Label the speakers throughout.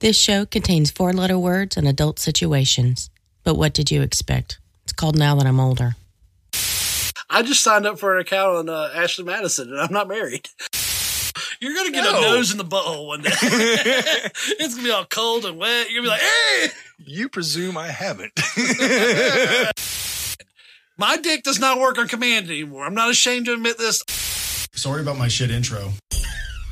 Speaker 1: This show contains four letter words and adult situations. But what did you expect? It's called Now That I'm Older.
Speaker 2: I just signed up for an account on uh, Ashley Madison, and I'm not married. You're gonna get
Speaker 3: No.
Speaker 2: a nose in the butthole one day. it's gonna be all cold and wet. You're gonna be like, "Hey,
Speaker 3: You presume I haven't.
Speaker 2: my dick does not work on command anymore." I'm not ashamed to admit this.
Speaker 4: Sorry about my shit intro.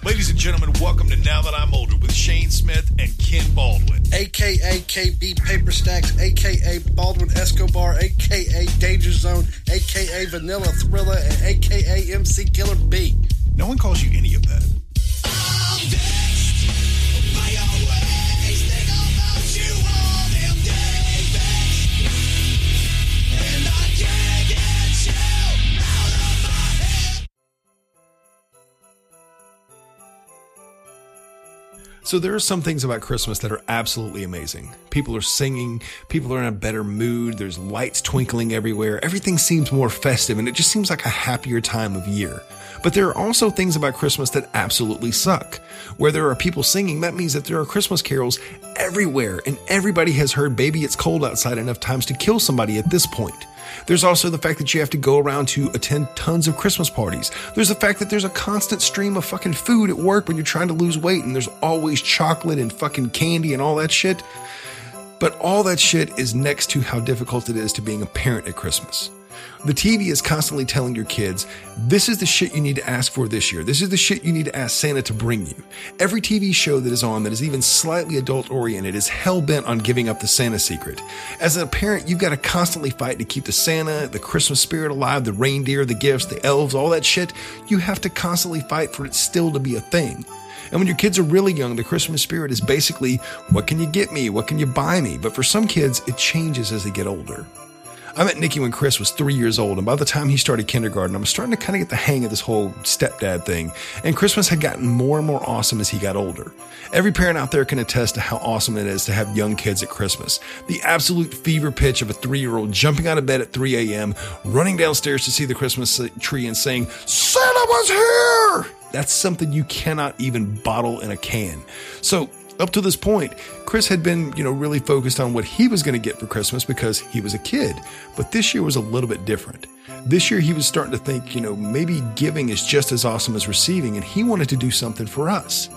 Speaker 3: Ladies and gentlemen, welcome to Now That I'm Older with Shane Smith and Ken Baldwin.
Speaker 2: AKA KB Paper Stacks, AKA Baldwin Escobar, AKA Danger Zone, AKA Vanilla Thriller, and AKA MC Killer B.
Speaker 3: No one calls you any of that.
Speaker 5: So there are some things about Christmas that are absolutely amazing. People are singing, people are in a better mood, there's lights twinkling everywhere, everything seems more festive, and it just seems like a happier time of year. But there are also things about Christmas that absolutely suck. Where there are people singing, that means that there are Christmas carols everywhere, and everybody has heard Baby It's Cold Outside enough times to kill somebody at this point. There's also the fact that you have to go around to attend tons of Christmas parties. There's the fact that there's a constant stream of fucking food at work when you're trying to lose weight and there's always chocolate and fucking candy and all that shit. But all that shit is next to how difficult it is to being a parent at Christmas. The TV is constantly telling your kids, this is the shit you need to ask for this year. This is the shit you need to ask Santa to bring you. Every TV show that is on that is even slightly adult oriented is hell bent on giving up the Santa secret. As a parent, you've got to constantly fight to keep the Santa, the Christmas spirit alive, the reindeer, the gifts, the elves, all that shit. You have to constantly fight for it still to be a thing. And when your kids are really young, the Christmas spirit is basically, what can you get me? What can you buy me? But for some kids, it changes as they get older. I met Nikki when Chris was three years old, and by the time he started kindergarten, I was starting to kind of get the hang of this whole stepdad thing. And Christmas had gotten more and more awesome as he got older. Every parent out there can attest to how awesome it is to have young kids at Christmas. The absolute fever pitch of a three year old jumping out of bed at 3 a.m., running downstairs to see the Christmas tree and saying, Santa was here! That's something you cannot even bottle in a can. So, up to this point, Chris had been, you know, really focused on what he was going to get for Christmas because he was a kid. But this year was a little bit different. This year he was starting to think, you know, maybe giving is just as awesome as receiving, and he wanted to do something for us.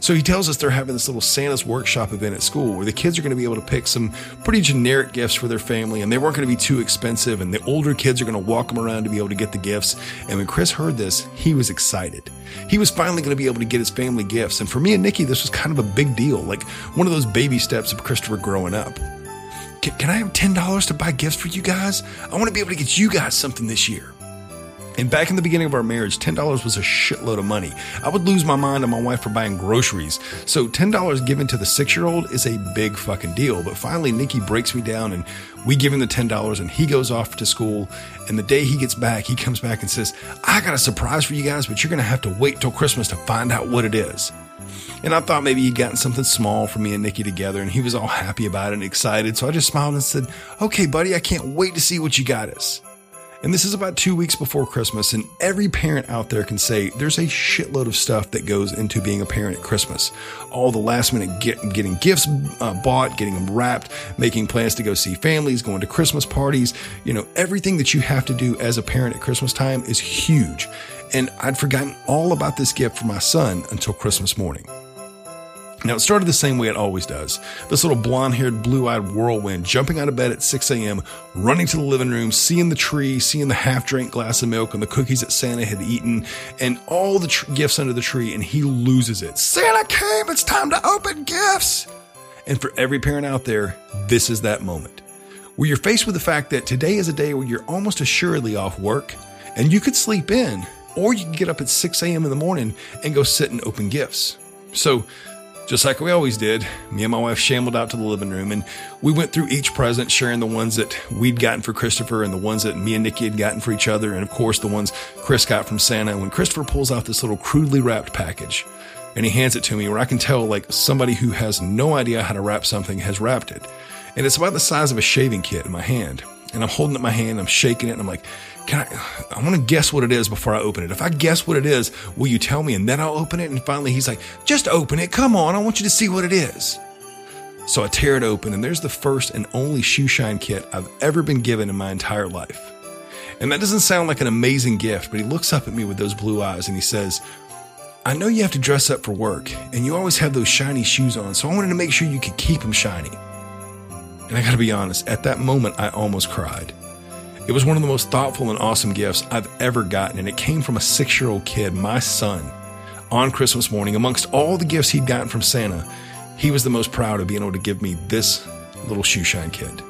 Speaker 5: So he tells us they're having this little Santa's workshop event at school where the kids are going to be able to pick some pretty generic gifts for their family and they weren't going to be too expensive and the older kids are going to walk them around to be able to get the gifts. And when Chris heard this, he was excited. He was finally going to be able to get his family gifts. And for me and Nikki, this was kind of a big deal, like one of those baby steps of Christopher growing up. Can, I have $10 to buy gifts for you guys? I want to be able to get you guys something this year. And back in the beginning of our marriage, $10 was a shitload of money. I would lose my mind on my wife for buying groceries. So $10 given to the six year old is a big fucking deal. But finally, Nikki breaks me down and we give him the $10 and he goes off to school. And the day he gets back, he comes back and says, I got a surprise for you guys, but you're going to have to wait till Christmas to find out what it is. And I thought maybe he'd gotten something small for me and Nikki together, and he was all happy about it and excited. So I just smiled and said, Okay, buddy, I can't wait to see what you got us. And this is about two weeks before Christmas, and every parent out there can say there's a shitload of stuff that goes into being a parent at Christmas. All the last minute get, getting gifts uh, bought, getting them wrapped, making plans to go see families, going to Christmas parties. You know, everything that you have to do as a parent at Christmas time is huge. And I'd forgotten all about this gift for my son until Christmas morning. Now, it started the same way it always does. This little blonde haired, blue eyed whirlwind jumping out of bed at 6 a.m., running to the living room, seeing the tree, seeing the half drank glass of milk and the cookies that Santa had eaten, and all the tr- gifts under the tree, and he loses it. Santa came! It's time to open gifts! And for every parent out there, this is that moment where you're faced with the fact that today is a day where you're almost assuredly off work and you could sleep in, or you can get up at 6 a.m. in the morning and go sit and open gifts. So, just like we always did, me and my wife shambled out to the living room and we went through each present, sharing the ones that we'd gotten for Christopher and the ones that me and Nikki had gotten for each other, and of course the ones Chris got from Santa. When Christopher pulls out this little crudely wrapped package and he hands it to me, where I can tell like somebody who has no idea how to wrap something has wrapped it. And it's about the size of a shaving kit in my hand. And I'm holding it in my hand, I'm shaking it, and I'm like, can I, I want to guess what it is before I open it. If I guess what it is, will you tell me? And then I'll open it. And finally, he's like, just open it. Come on. I want you to see what it is. So I tear it open, and there's the first and only shoe shine kit I've ever been given in my entire life. And that doesn't sound like an amazing gift, but he looks up at me with those blue eyes and he says, I know you have to dress up for work, and you always have those shiny shoes on, so I wanted to make sure you could keep them shiny. And I gotta be honest, at that moment, I almost cried. It was one of the most thoughtful and awesome gifts I've ever gotten, and it came from a six year old kid, my son. On Christmas morning, amongst all the gifts he'd gotten from Santa, he was the most proud of being able to give me this little shoe shine kid.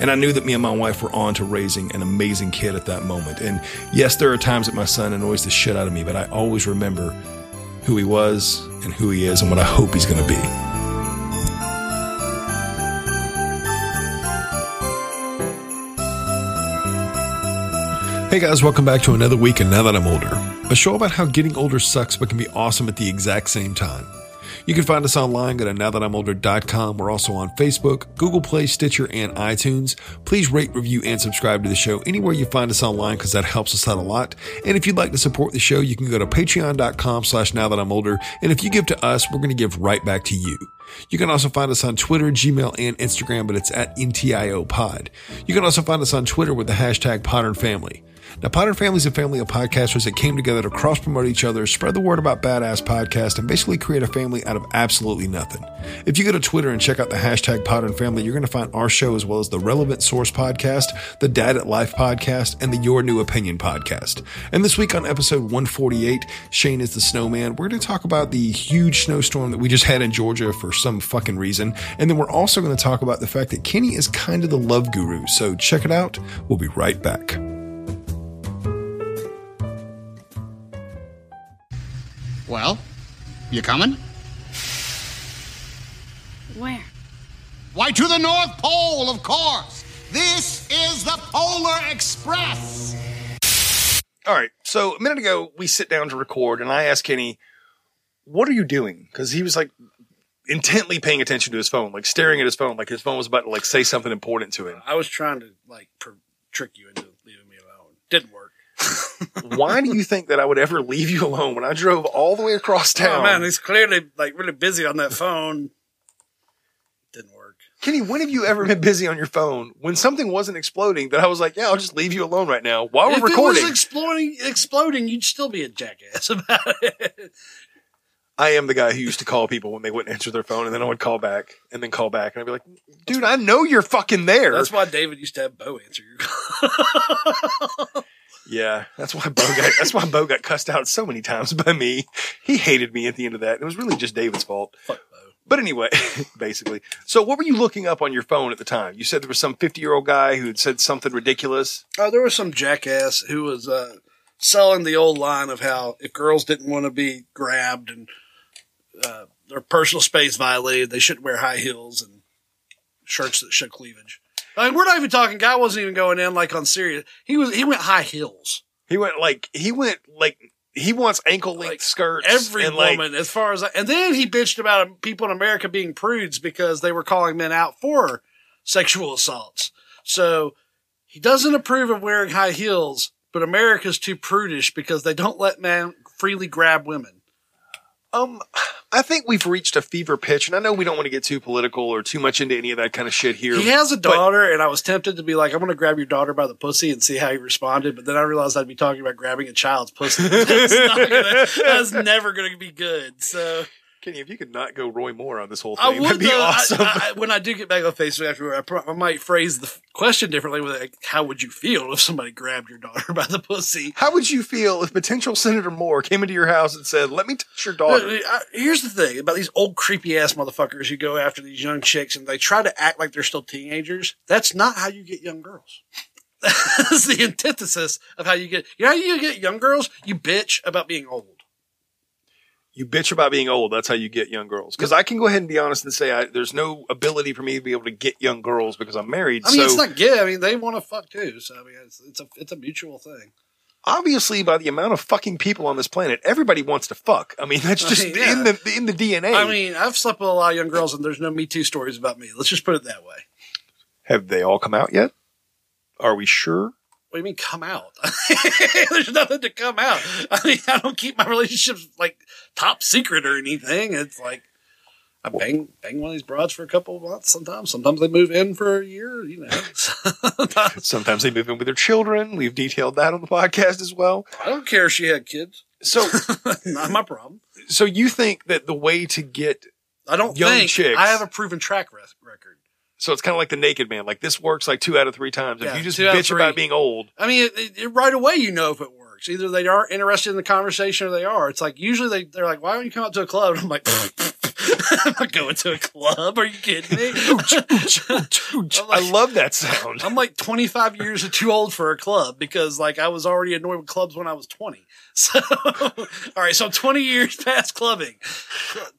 Speaker 5: And I knew that me and my wife were on to raising an amazing kid at that moment. And yes, there are times that my son annoys the shit out of me, but I always remember who he was and who he is and what I hope he's going to be. Hey guys, welcome back to another week and Now That I'm Older, a show about how getting older sucks but can be awesome at the exact same time. You can find us online at nowthatimolder.com. We're also on Facebook, Google Play, Stitcher, and iTunes. Please rate, review, and subscribe to the show anywhere you find us online because that helps us out a lot. And if you'd like to support the show, you can go to patreon.com slash now that I'm older. And if you give to us, we're going to give right back to you. You can also find us on Twitter, Gmail, and Instagram, but it's at NTIO Pod. You can also find us on Twitter with the hashtag Podern Family. Now, Family is a family of podcasters that came together to cross promote each other, spread the word about Badass Podcast, and basically create a family out of absolutely nothing. If you go to Twitter and check out the hashtag Podern Family, you're going to find our show as well as the Relevant Source Podcast, the Dad at Life Podcast, and the Your New Opinion Podcast. And this week on episode 148, Shane is the snowman. We're going to talk about the huge snowstorm that we just had in Georgia for some fucking reason. And then we're also going to talk about the fact that Kenny is kind of the love guru. So check it out. We'll be right back.
Speaker 6: Well, you coming?
Speaker 7: Where?
Speaker 6: Why, to the North Pole, of course. This is the Polar Express.
Speaker 5: All right. So a minute ago, we sit down to record, and I asked Kenny, "What are you doing?" Because he was like intently paying attention to his phone, like staring at his phone, like his phone was about to like say something important to him.
Speaker 2: I was trying to like per- trick you into leaving me alone. Didn't work.
Speaker 5: Why do you think that I would ever leave you alone when I drove all the way across town?
Speaker 2: Oh man, he's clearly like really busy on that phone. Didn't work.
Speaker 5: Kenny, when have you ever been busy on your phone when something wasn't exploding that I was like, yeah, I'll just leave you alone right now while we're
Speaker 2: if
Speaker 5: recording?
Speaker 2: it was exploding, exploding, you'd still be a jackass about it.
Speaker 5: I am the guy who used to call people when they wouldn't answer their phone, and then I would call back and then call back, and I'd be like, dude, I know you're fucking there.
Speaker 2: That's why David used to have Bo answer your call.
Speaker 5: Yeah, that's why Bo got that's why Bo got cussed out so many times by me. He hated me at the end of that. It was really just David's fault.
Speaker 2: Fuck Bo.
Speaker 5: But anyway, basically. So what were you looking up on your phone at the time? You said there was some 50-year-old guy who had said something ridiculous.
Speaker 2: Oh, there was some jackass who was uh, selling the old line of how if girls didn't want to be grabbed and uh, their personal space violated, they shouldn't wear high heels and shirts that show cleavage. I mean, we're not even talking. Guy wasn't even going in like on serious. He was. He went high heels.
Speaker 5: He went like he went like he wants ankle length
Speaker 2: Like,
Speaker 5: skirts.
Speaker 2: Every
Speaker 5: and like,
Speaker 2: woman, as far as I, and then he bitched about people in America being prudes because they were calling men out for sexual assaults. So he doesn't approve of wearing high heels, but America's too prudish because they don't let men freely grab women.
Speaker 5: Um, I think we've reached a fever pitch, and I know we don't want to get too political or too much into any of that kind of shit here.
Speaker 2: He has a daughter, and I was tempted to be like, I'm going to grab your daughter by the pussy and see how he responded. But then I realized I'd be talking about grabbing a child's pussy. That's, gonna, that's never going to be good. So
Speaker 5: Kenny, if you could not go Roy Moore on this whole
Speaker 2: I
Speaker 5: thing,
Speaker 2: would
Speaker 5: that'd be
Speaker 2: though,
Speaker 5: awesome.
Speaker 2: I, when I do get back on Facebook afterward, I, pro- I might phrase the question differently. With like, how would you feel if somebody grabbed your daughter by the pussy?
Speaker 5: How would you feel if potential Senator Moore came into your house and said, "Let me touch your daughter"?
Speaker 2: Here's the thing about these old creepy ass motherfuckers who go after these young chicks and they try to act like they're still teenagers. That's not how you get young girls. That's the antithesis of how you get. You know how you get young girls? You bitch about being old.
Speaker 5: You bitch about being old. That's how you get young girls. Because I can go ahead and be honest and say I, there's no ability for me to be able to get young girls because I'm married.
Speaker 2: I mean,
Speaker 5: so
Speaker 2: it's not gay. I mean, they want to fuck too. So I mean, it's, it's a it's a mutual thing.
Speaker 5: obviously, by the amount of fucking people on this planet, everybody wants to fuck. I mean, that's
Speaker 2: I
Speaker 5: just
Speaker 2: mean, yeah.
Speaker 5: in the in the DNA.
Speaker 2: I mean, I've slept with a lot of young girls, and there's no Me Too stories about me. Let's just put it that way.
Speaker 5: have they all come out yet? Are we sure?
Speaker 2: What do you mean come out? There's nothing to come out. I mean, I don't keep my relationships like top secret or anything. It's like I bang bang one of these broads for a couple of months. Sometimes, sometimes they move in for a year. You know,
Speaker 5: Sometimes they move in with their children. We've detailed that on the podcast as well.
Speaker 2: I don't care if she had kids.
Speaker 5: So,
Speaker 2: Not my problem.
Speaker 5: so you think that the way to get
Speaker 2: I don't
Speaker 5: Young
Speaker 2: think
Speaker 5: chicks.
Speaker 2: I have a proven track record.
Speaker 5: So it's kind of like the naked man. Like this works like two out of three times. If
Speaker 2: Yeah,
Speaker 5: you just
Speaker 2: two out of
Speaker 5: bitch about being old,
Speaker 2: I mean, it, it, it- right away you know if it works. Either they aren't interested in the conversation or they are. It's like usually they they're like, "Why don't you come out to a club?" And I'm like, "I'm not going to a club. Are you kidding me?" I'm
Speaker 5: I
Speaker 2: like-
Speaker 5: love that sound.
Speaker 2: I'm like 25 years too old for a club because like I was already annoyed with clubs when I was 20. So, all right, so I'm 20 years past clubbing.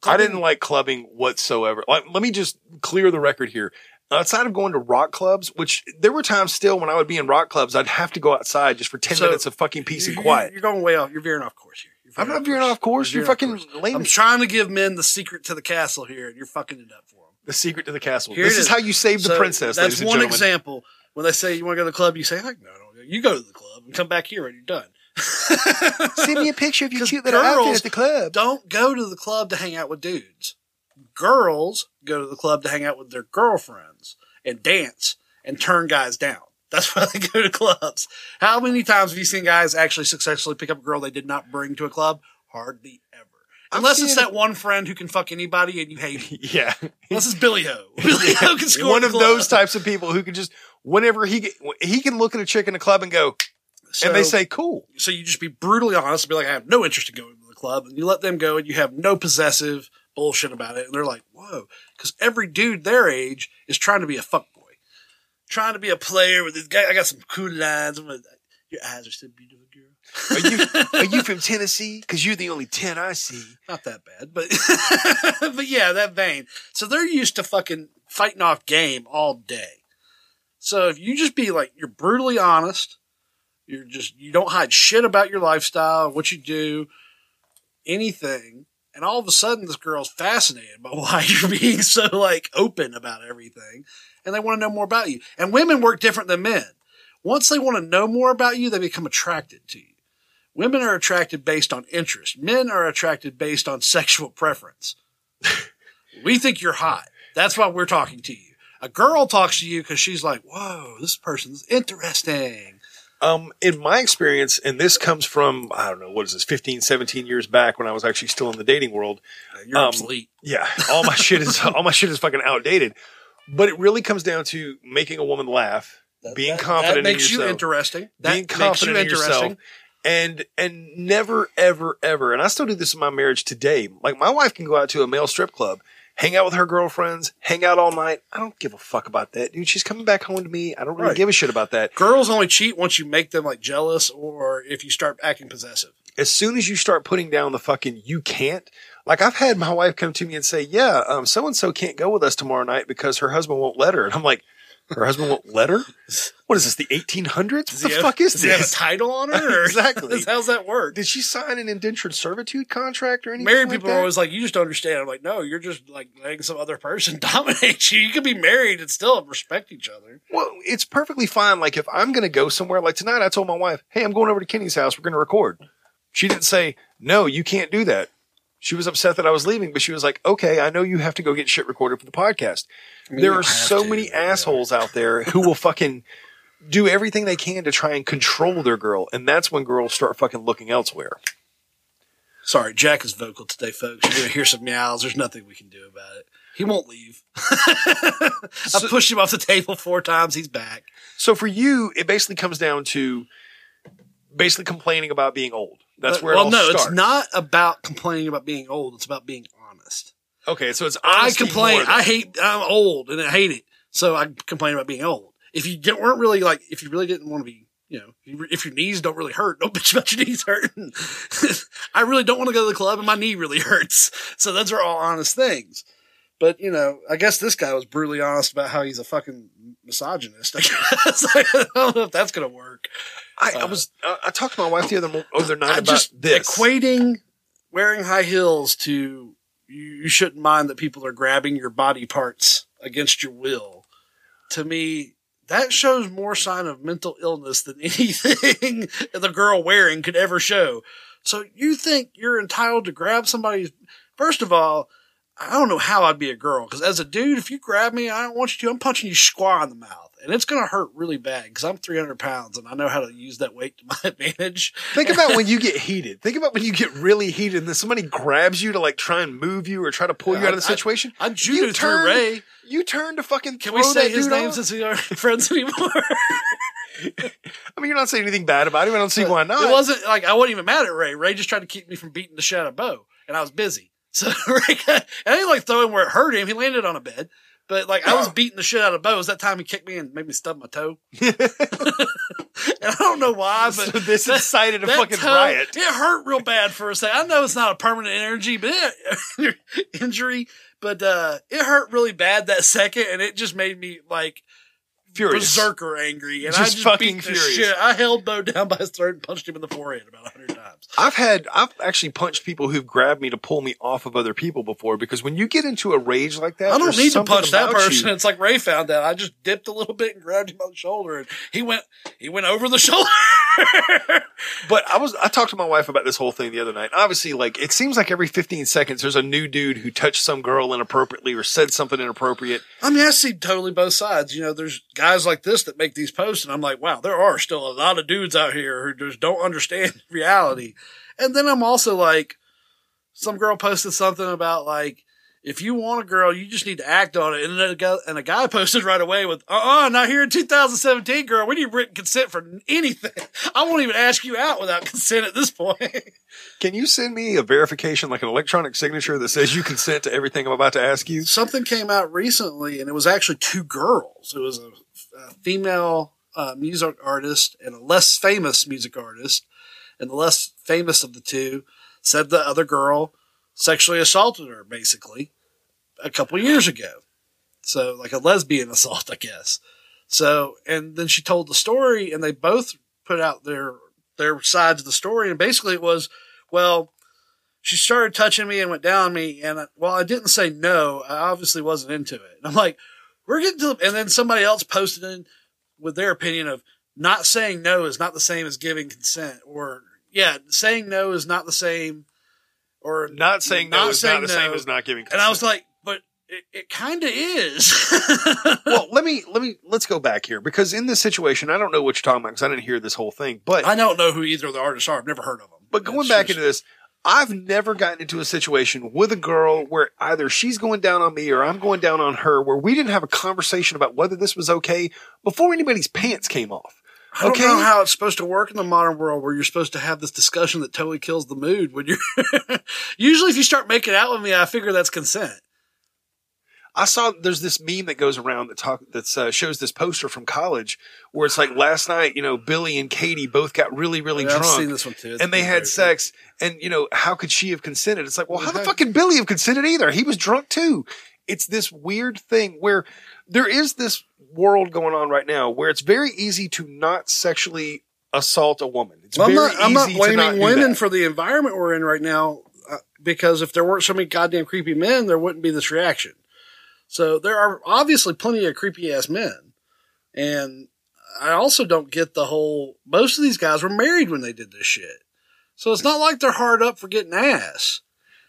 Speaker 5: I didn't like clubbing whatsoever. Like, let me just clear the record here. Outside of going to rock clubs, which there were times still when I would be in rock clubs, I'd have to go outside just for 10
Speaker 2: So,
Speaker 5: minutes of fucking peace and quiet.
Speaker 2: You're going way off. You're veering off course here.
Speaker 5: I'm not veering off course. You're, fucking lame.
Speaker 2: I'm trying to give men the secret to the castle here, and you're fucking it up for them.
Speaker 5: the secret to the castle.
Speaker 2: Here
Speaker 5: this is
Speaker 2: is.
Speaker 5: how you save the
Speaker 2: So
Speaker 5: princess,
Speaker 2: That's
Speaker 5: ladies and
Speaker 2: one example. When they say you want to go to the club, you say, "Heck no, no, you go to the club and come back here when you're done."
Speaker 5: Send me a picture of your cute little outfit at the club.
Speaker 2: Don't go to the club to hang out with dudes. Girls go to the club to hang out with their girlfriends and dance and turn guys down. That's why they go to clubs. How many times have you seen guys actually successfully pick up a girl they did not bring to a club? Hardly ever. Unless it's that one friend who can fuck anybody and you hate him.
Speaker 5: Yeah.
Speaker 2: Unless it's Billy Ho. Billy Ho can score
Speaker 5: One of
Speaker 2: club.
Speaker 5: those types of people who can just, whenever he get, he can look at a chick in a club and go, and they say, cool.
Speaker 2: so you just be brutally honest and be like, I have no interest in going to the club, and you let them go, and you have no possessive bullshit about it, and they're like, whoa, because every dude their age is trying to be a fuckboy, trying to be a player with this guy. I got some cool lines. Your eyes are so beautiful, girl.
Speaker 5: Are you, are you from Tennessee? Cause you're the only 10 I see.
Speaker 2: Not that bad, but but yeah, that vein. So they're used to fucking fighting off game all day. So if you just be like, you're brutally honest, you're just you don't hide shit about your lifestyle, what you do, anything, and all of a sudden this girl's fascinated by why you're being so like open about everything, and they want to know more about you. And women work different than men. Once they want to know more about you, they become attracted to you. Women are attracted based on interest. Men are attracted based on sexual preference. we think you're hot. That's why we're talking to you. A girl talks to you because she's like, whoa, this person's interesting.
Speaker 5: Um, in my experience, and this comes from, I don't know, what is this, 15, 17 years back when I was actually still in the dating world.
Speaker 2: You're
Speaker 5: Um,
Speaker 2: obsolete.
Speaker 5: Yeah, all my shit is all my shit is fucking outdated. But it really comes down to making a woman laugh, being
Speaker 2: That-
Speaker 5: confident
Speaker 2: That makes
Speaker 5: in
Speaker 2: you interesting. That
Speaker 5: being
Speaker 2: makes
Speaker 5: confident
Speaker 2: you
Speaker 5: in yourself, and and never ever ever. And I still do this in my marriage today. Like my wife can go out to a male strip club, hang out with her girlfriends, hang out all night. I don't give a fuck about that, dude. She's coming back home to me. I don't really
Speaker 2: Right.
Speaker 5: give a shit about that.
Speaker 2: Girls only cheat once you make them like jealous or if you start acting possessive.
Speaker 5: as soon as you start putting down the fucking you can't, like I've had my wife come to me and say, yeah, um, so and so can't go with us tomorrow night because her husband won't let her. And I'm like, her husband won't let her? What is this, the 1800s? What the
Speaker 2: have-
Speaker 5: fuck is
Speaker 2: does he have a
Speaker 5: this?
Speaker 2: title on her?
Speaker 5: Exactly.
Speaker 2: How's that work?
Speaker 5: Did she sign an indentured servitude contract or anything?
Speaker 2: Married
Speaker 5: like
Speaker 2: people
Speaker 5: that?
Speaker 2: are always like, you just don't understand. I'm like, no, you're just like letting some other person dominate you. You can be married and still respect each other.
Speaker 5: Well, it's perfectly fine. Like if I'm going to go somewhere, like tonight, I told my wife, "Hey, I'm going over to Kenny's house. We're going to record." She didn't say, "No, you can't do that." She was upset that I was leaving, but she was like, "Okay, I know you have to go get shit recorded for the podcast."
Speaker 2: mean,
Speaker 5: there are so
Speaker 2: to,
Speaker 5: many
Speaker 2: but yeah.
Speaker 5: assholes out there who will fucking do everything they can to try and control their girl, and that's when girls start fucking looking elsewhere.
Speaker 2: Sorry, Jack is vocal today, folks. You're going to hear some meows. There's nothing we can do about it. He won't leave. I pushed him off the table four times. He's back.
Speaker 5: So for you, it basically comes down to basically complaining about being old. That's
Speaker 2: But-
Speaker 5: where it
Speaker 2: well, no,
Speaker 5: starts.
Speaker 2: it's not about complaining about being old. It's about being honest.
Speaker 5: Okay, so it's
Speaker 2: I complain. I hate. I'm old and I hate it. So I complain about being old. If you get, weren't really like, if you really didn't want to be, you know, if your knees don't really hurt, don't bitch about your knees hurting. I really don't want to go to the club and my knee really hurts. So those are all honest things. But you know, I guess this guy was brutally honest about how he's a fucking misogynist. I guess I don't know if that's gonna work.
Speaker 5: I, I uh, was I, I talked to my wife the other other oh, night
Speaker 2: I
Speaker 5: about
Speaker 2: just
Speaker 5: this.
Speaker 2: equating wearing high heels to you, you shouldn't mind that people are grabbing your body parts against your will. To me, that shows more sign of mental illness than anything the girl wearing could ever show. So you think you're entitled to grab somebody's? First of all, I don't know how I'd be a girl because as a dude, if you grab me, I don't want you to. I'm punching you square in the mouth, and it's gonna hurt really bad because I'm 300 pounds and I know how to use that weight to my advantage.
Speaker 5: Think about when you get heated. Think about when you get really heated and then somebody grabs you to like try and move you or try to pull you out of the
Speaker 2: I-
Speaker 5: situation.
Speaker 2: I
Speaker 5: you
Speaker 2: through Ray.
Speaker 5: You turn to fucking.
Speaker 2: Can we say his name
Speaker 5: off?
Speaker 2: since we aren't friends anymore?
Speaker 5: I mean, you're not saying anything bad about him. I don't see why not.
Speaker 2: It wasn't like I wasn't even mad at Ray. Ray just tried to keep me from beating the shit out of Bo, and I was busy. So Ray, got, and I didn't like throw him where it hurt him. He landed on a bed, but like I was beating the shit out of Bo. It was that time he kicked me and made me stub my toe. and I don't know why, but
Speaker 5: So this incited a
Speaker 2: that
Speaker 5: fucking
Speaker 2: toe,
Speaker 5: riot.
Speaker 2: It hurt real bad for a second. I know it's not a permanent energy, but it, injury, but uh, it hurt really bad that second, and it just made me like
Speaker 5: Furious.
Speaker 2: berserker angry, and
Speaker 5: Just
Speaker 2: I just
Speaker 5: fucking
Speaker 2: beat the
Speaker 5: furious.
Speaker 2: shit. I held Bo down by his throat and punched him in the forehead about a hundred times.
Speaker 5: I've had I've actually punched people who've grabbed me to pull me off of other people before because when you get into a rage like that,
Speaker 2: I don't need to punch that
Speaker 5: about you-
Speaker 2: person. It's like Ray found out. I just dipped a little bit and grabbed him on the shoulder, and he went. He went over the shoulder.
Speaker 5: But I was I talked to my wife about this whole thing the other night. Obviously, like it seems like every 15 seconds there's a new dude who touched some girl inappropriately or said something inappropriate.
Speaker 2: I mean, I see totally both sides. You know, there's guys like this that make these posts, and I'm like, wow, there are still a lot of dudes out here who just don't understand reality. And then I'm also like, some girl posted something about like, if you want a girl, you just need to act on it. And a guy, and a guy posted right away with, uh uh not here in 2017, girl. We need written consent for anything. I won't even ask you out without consent at this point.
Speaker 5: Can you send me a verification, like an electronic signature that says you consent to everything I'm about to ask you?
Speaker 2: something came out recently, and it was actually two girls. It was a, a female uh, music artist and a less famous music artist, and the less famous of the two said the other girl sexually assaulted her, basically, a couple years ago. So, like a lesbian assault, I guess. So, and then she told the story, and they both put out their their sides of the story, and basically it was, well, she started touching me and went down on me. And I, well, I didn't say no. I obviously wasn't into it. And I'm like, we're getting to, and then somebody else posted in with their opinion of not saying no is not the same as giving consent or yeah, saying no is not the same or
Speaker 5: Not saying no is
Speaker 2: saying
Speaker 5: not the same as not giving. consent.
Speaker 2: and I was like, but it, it kind of is.
Speaker 5: well, let me let me let's go back here because in this situation, I don't know what you're talking about because I didn't hear this whole thing. But
Speaker 2: I don't know who either of the artists are. I've never heard of them.
Speaker 5: But going
Speaker 2: It's
Speaker 5: back
Speaker 2: just-
Speaker 5: into this, I've never gotten into a situation with a girl where either she's going down on me or I'm going down on her where we didn't have a conversation about whether this was okay before anybody's pants came off.
Speaker 2: I don't
Speaker 5: okay?
Speaker 2: know how it's supposed to work in the modern world where you're supposed to have this discussion that totally kills the mood when you're usually if you start making out with me, I figure that's consent.
Speaker 5: I saw there's this meme that goes around that talk that uh, shows this poster from college where it's like last night, you know, Billy and Katie both got really, really
Speaker 2: Yeah,
Speaker 5: drunk.
Speaker 2: seen this one too. It's
Speaker 5: and they had sex, and you know, how could she have consented? It's like, well, how the fuck could Billy have consented either? He was drunk too. It's this weird thing where there is this world going on right now where it's very easy to not sexually assault a woman. It's
Speaker 2: Well, I'm
Speaker 5: very
Speaker 2: not, I'm not blaming
Speaker 5: not
Speaker 2: women for the environment we're in right now uh, because if there weren't so many goddamn creepy men, there wouldn't be this reaction. So there are obviously plenty of creepy ass men. And I also don't get the whole, most of these guys were married when they did this shit. So it's not like they're hard up for getting ass.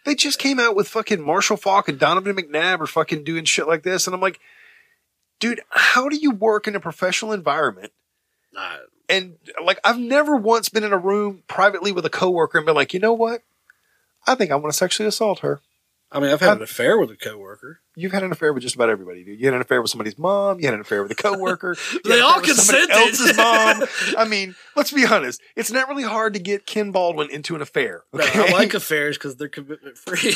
Speaker 5: They just came out with fucking Marshall Faulk and Donovan McNabb are fucking doing shit like this, and I'm like, dude, how do you work in a professional environment? And like, I've never once been in a room privately with a coworker and been like, you know what? I think I want to sexually assault her.
Speaker 2: I mean, I've had an affair with a coworker.
Speaker 5: You've had an affair with just about everybody, dude. You had an affair with somebody's mom. You had an affair with a coworker.
Speaker 2: They all consented.
Speaker 5: Else's mom. I mean, let's be honest. It's not really hard to get Ken Baldwin into an affair.
Speaker 2: No, I like affairs because they're commitment free.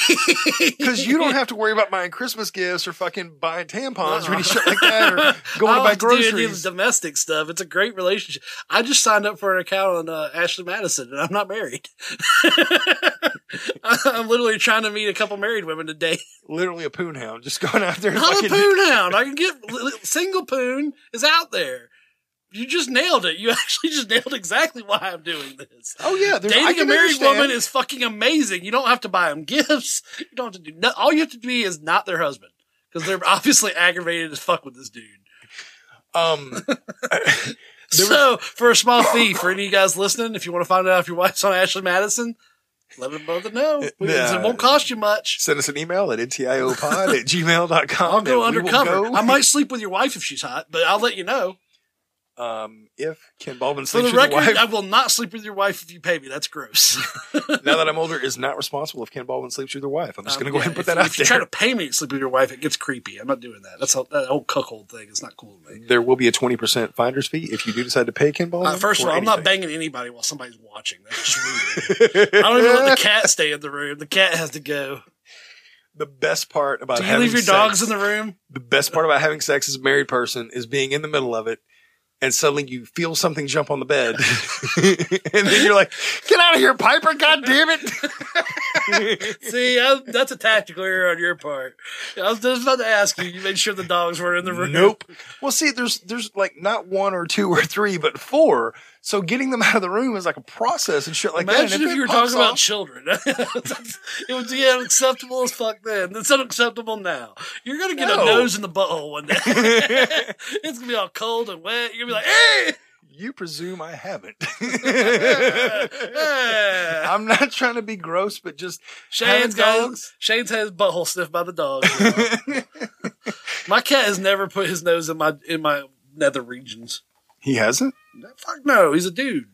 Speaker 5: Because you don't have to worry about buying Christmas gifts or fucking buying tampons or any shit like that or going to buy
Speaker 2: have to do any
Speaker 5: groceries.
Speaker 2: domestic stuff. It's a great relationship. I just signed up for an account on uh, Ashley Madison, and I'm not married. I'm literally trying to meet a couple married women today.
Speaker 5: Literally a poon hound just going out there.
Speaker 2: Not a poon hound. I can get single poon is out there. You just nailed it. You actually just nailed exactly why I'm doing this.
Speaker 5: Oh yeah,
Speaker 2: Dating a married
Speaker 5: understand.
Speaker 2: woman is fucking amazing. You don't have to buy them gifts. You don't have to do no, all you have to be is not their husband because they're obviously aggravated as fuck with this dude.
Speaker 5: um.
Speaker 2: so for a small fee, for any of you guys listening, if you want to find out if your wife's on Ashley Madison, Let them brother know. We-
Speaker 5: Yeah.
Speaker 2: It won't cost you much.
Speaker 5: Send us an email at ntiopod at gmail.com.
Speaker 2: I'll go
Speaker 5: and we will
Speaker 2: undercover.
Speaker 5: go.
Speaker 2: I might sleep with your wife if she's hot, but I'll let you know.
Speaker 5: Um, if Ken Baldwin
Speaker 2: For
Speaker 5: sleeps
Speaker 2: the
Speaker 5: with
Speaker 2: record,
Speaker 5: your wife,
Speaker 2: I will not sleep with your wife if you pay me. That's gross.
Speaker 5: now that I'm older, is not responsible if Ken Baldwin sleeps with your wife. I'm just
Speaker 2: Um,
Speaker 5: going to go ahead and put
Speaker 2: if,
Speaker 5: that out if
Speaker 2: you try to pay me to sleep with your wife, it gets creepy. I'm not doing that. That's a, that whole cuckold thing. It's not cool to me.
Speaker 5: There will be a 20% finder's fee if you do decide to pay Ken Baldwin.
Speaker 2: Uh, first of
Speaker 5: for
Speaker 2: all, I'm not
Speaker 5: anything.
Speaker 2: banging anybody while somebody's watching. That's just weird. I don't even let the cat stay in the room. The cat has to go.
Speaker 5: The best part about
Speaker 2: Do you
Speaker 5: having
Speaker 2: leave your
Speaker 5: sex,
Speaker 2: dogs in the room?
Speaker 5: the best part about having sex as a married person is being in the middle of it and suddenly you feel something jump on the bed and then you're like get out of here piper god damn it
Speaker 2: See, I, that's a tactical error on your part. I was just about to ask you. You made sure the dogs were in the room.
Speaker 5: nope well see there's there's like not one or two or three but four so getting them out of the room is like a process and shit like that
Speaker 2: Imagine
Speaker 5: And
Speaker 2: if you were talking about children. it would be unacceptable as fuck then. It's unacceptable now. You're gonna get
Speaker 5: No.
Speaker 2: a nose in the butthole one day. it's gonna be all cold and wet. You're gonna be like, hey!
Speaker 5: you presume i haven't i'm not trying to be gross but just
Speaker 2: Shane's
Speaker 5: having
Speaker 2: got
Speaker 5: dogs
Speaker 2: Shane's had his butthole sniffed by the dog. my cat has never put his nose in my in my nether regions.
Speaker 5: He hasn't
Speaker 2: Fuck no, he's a dude.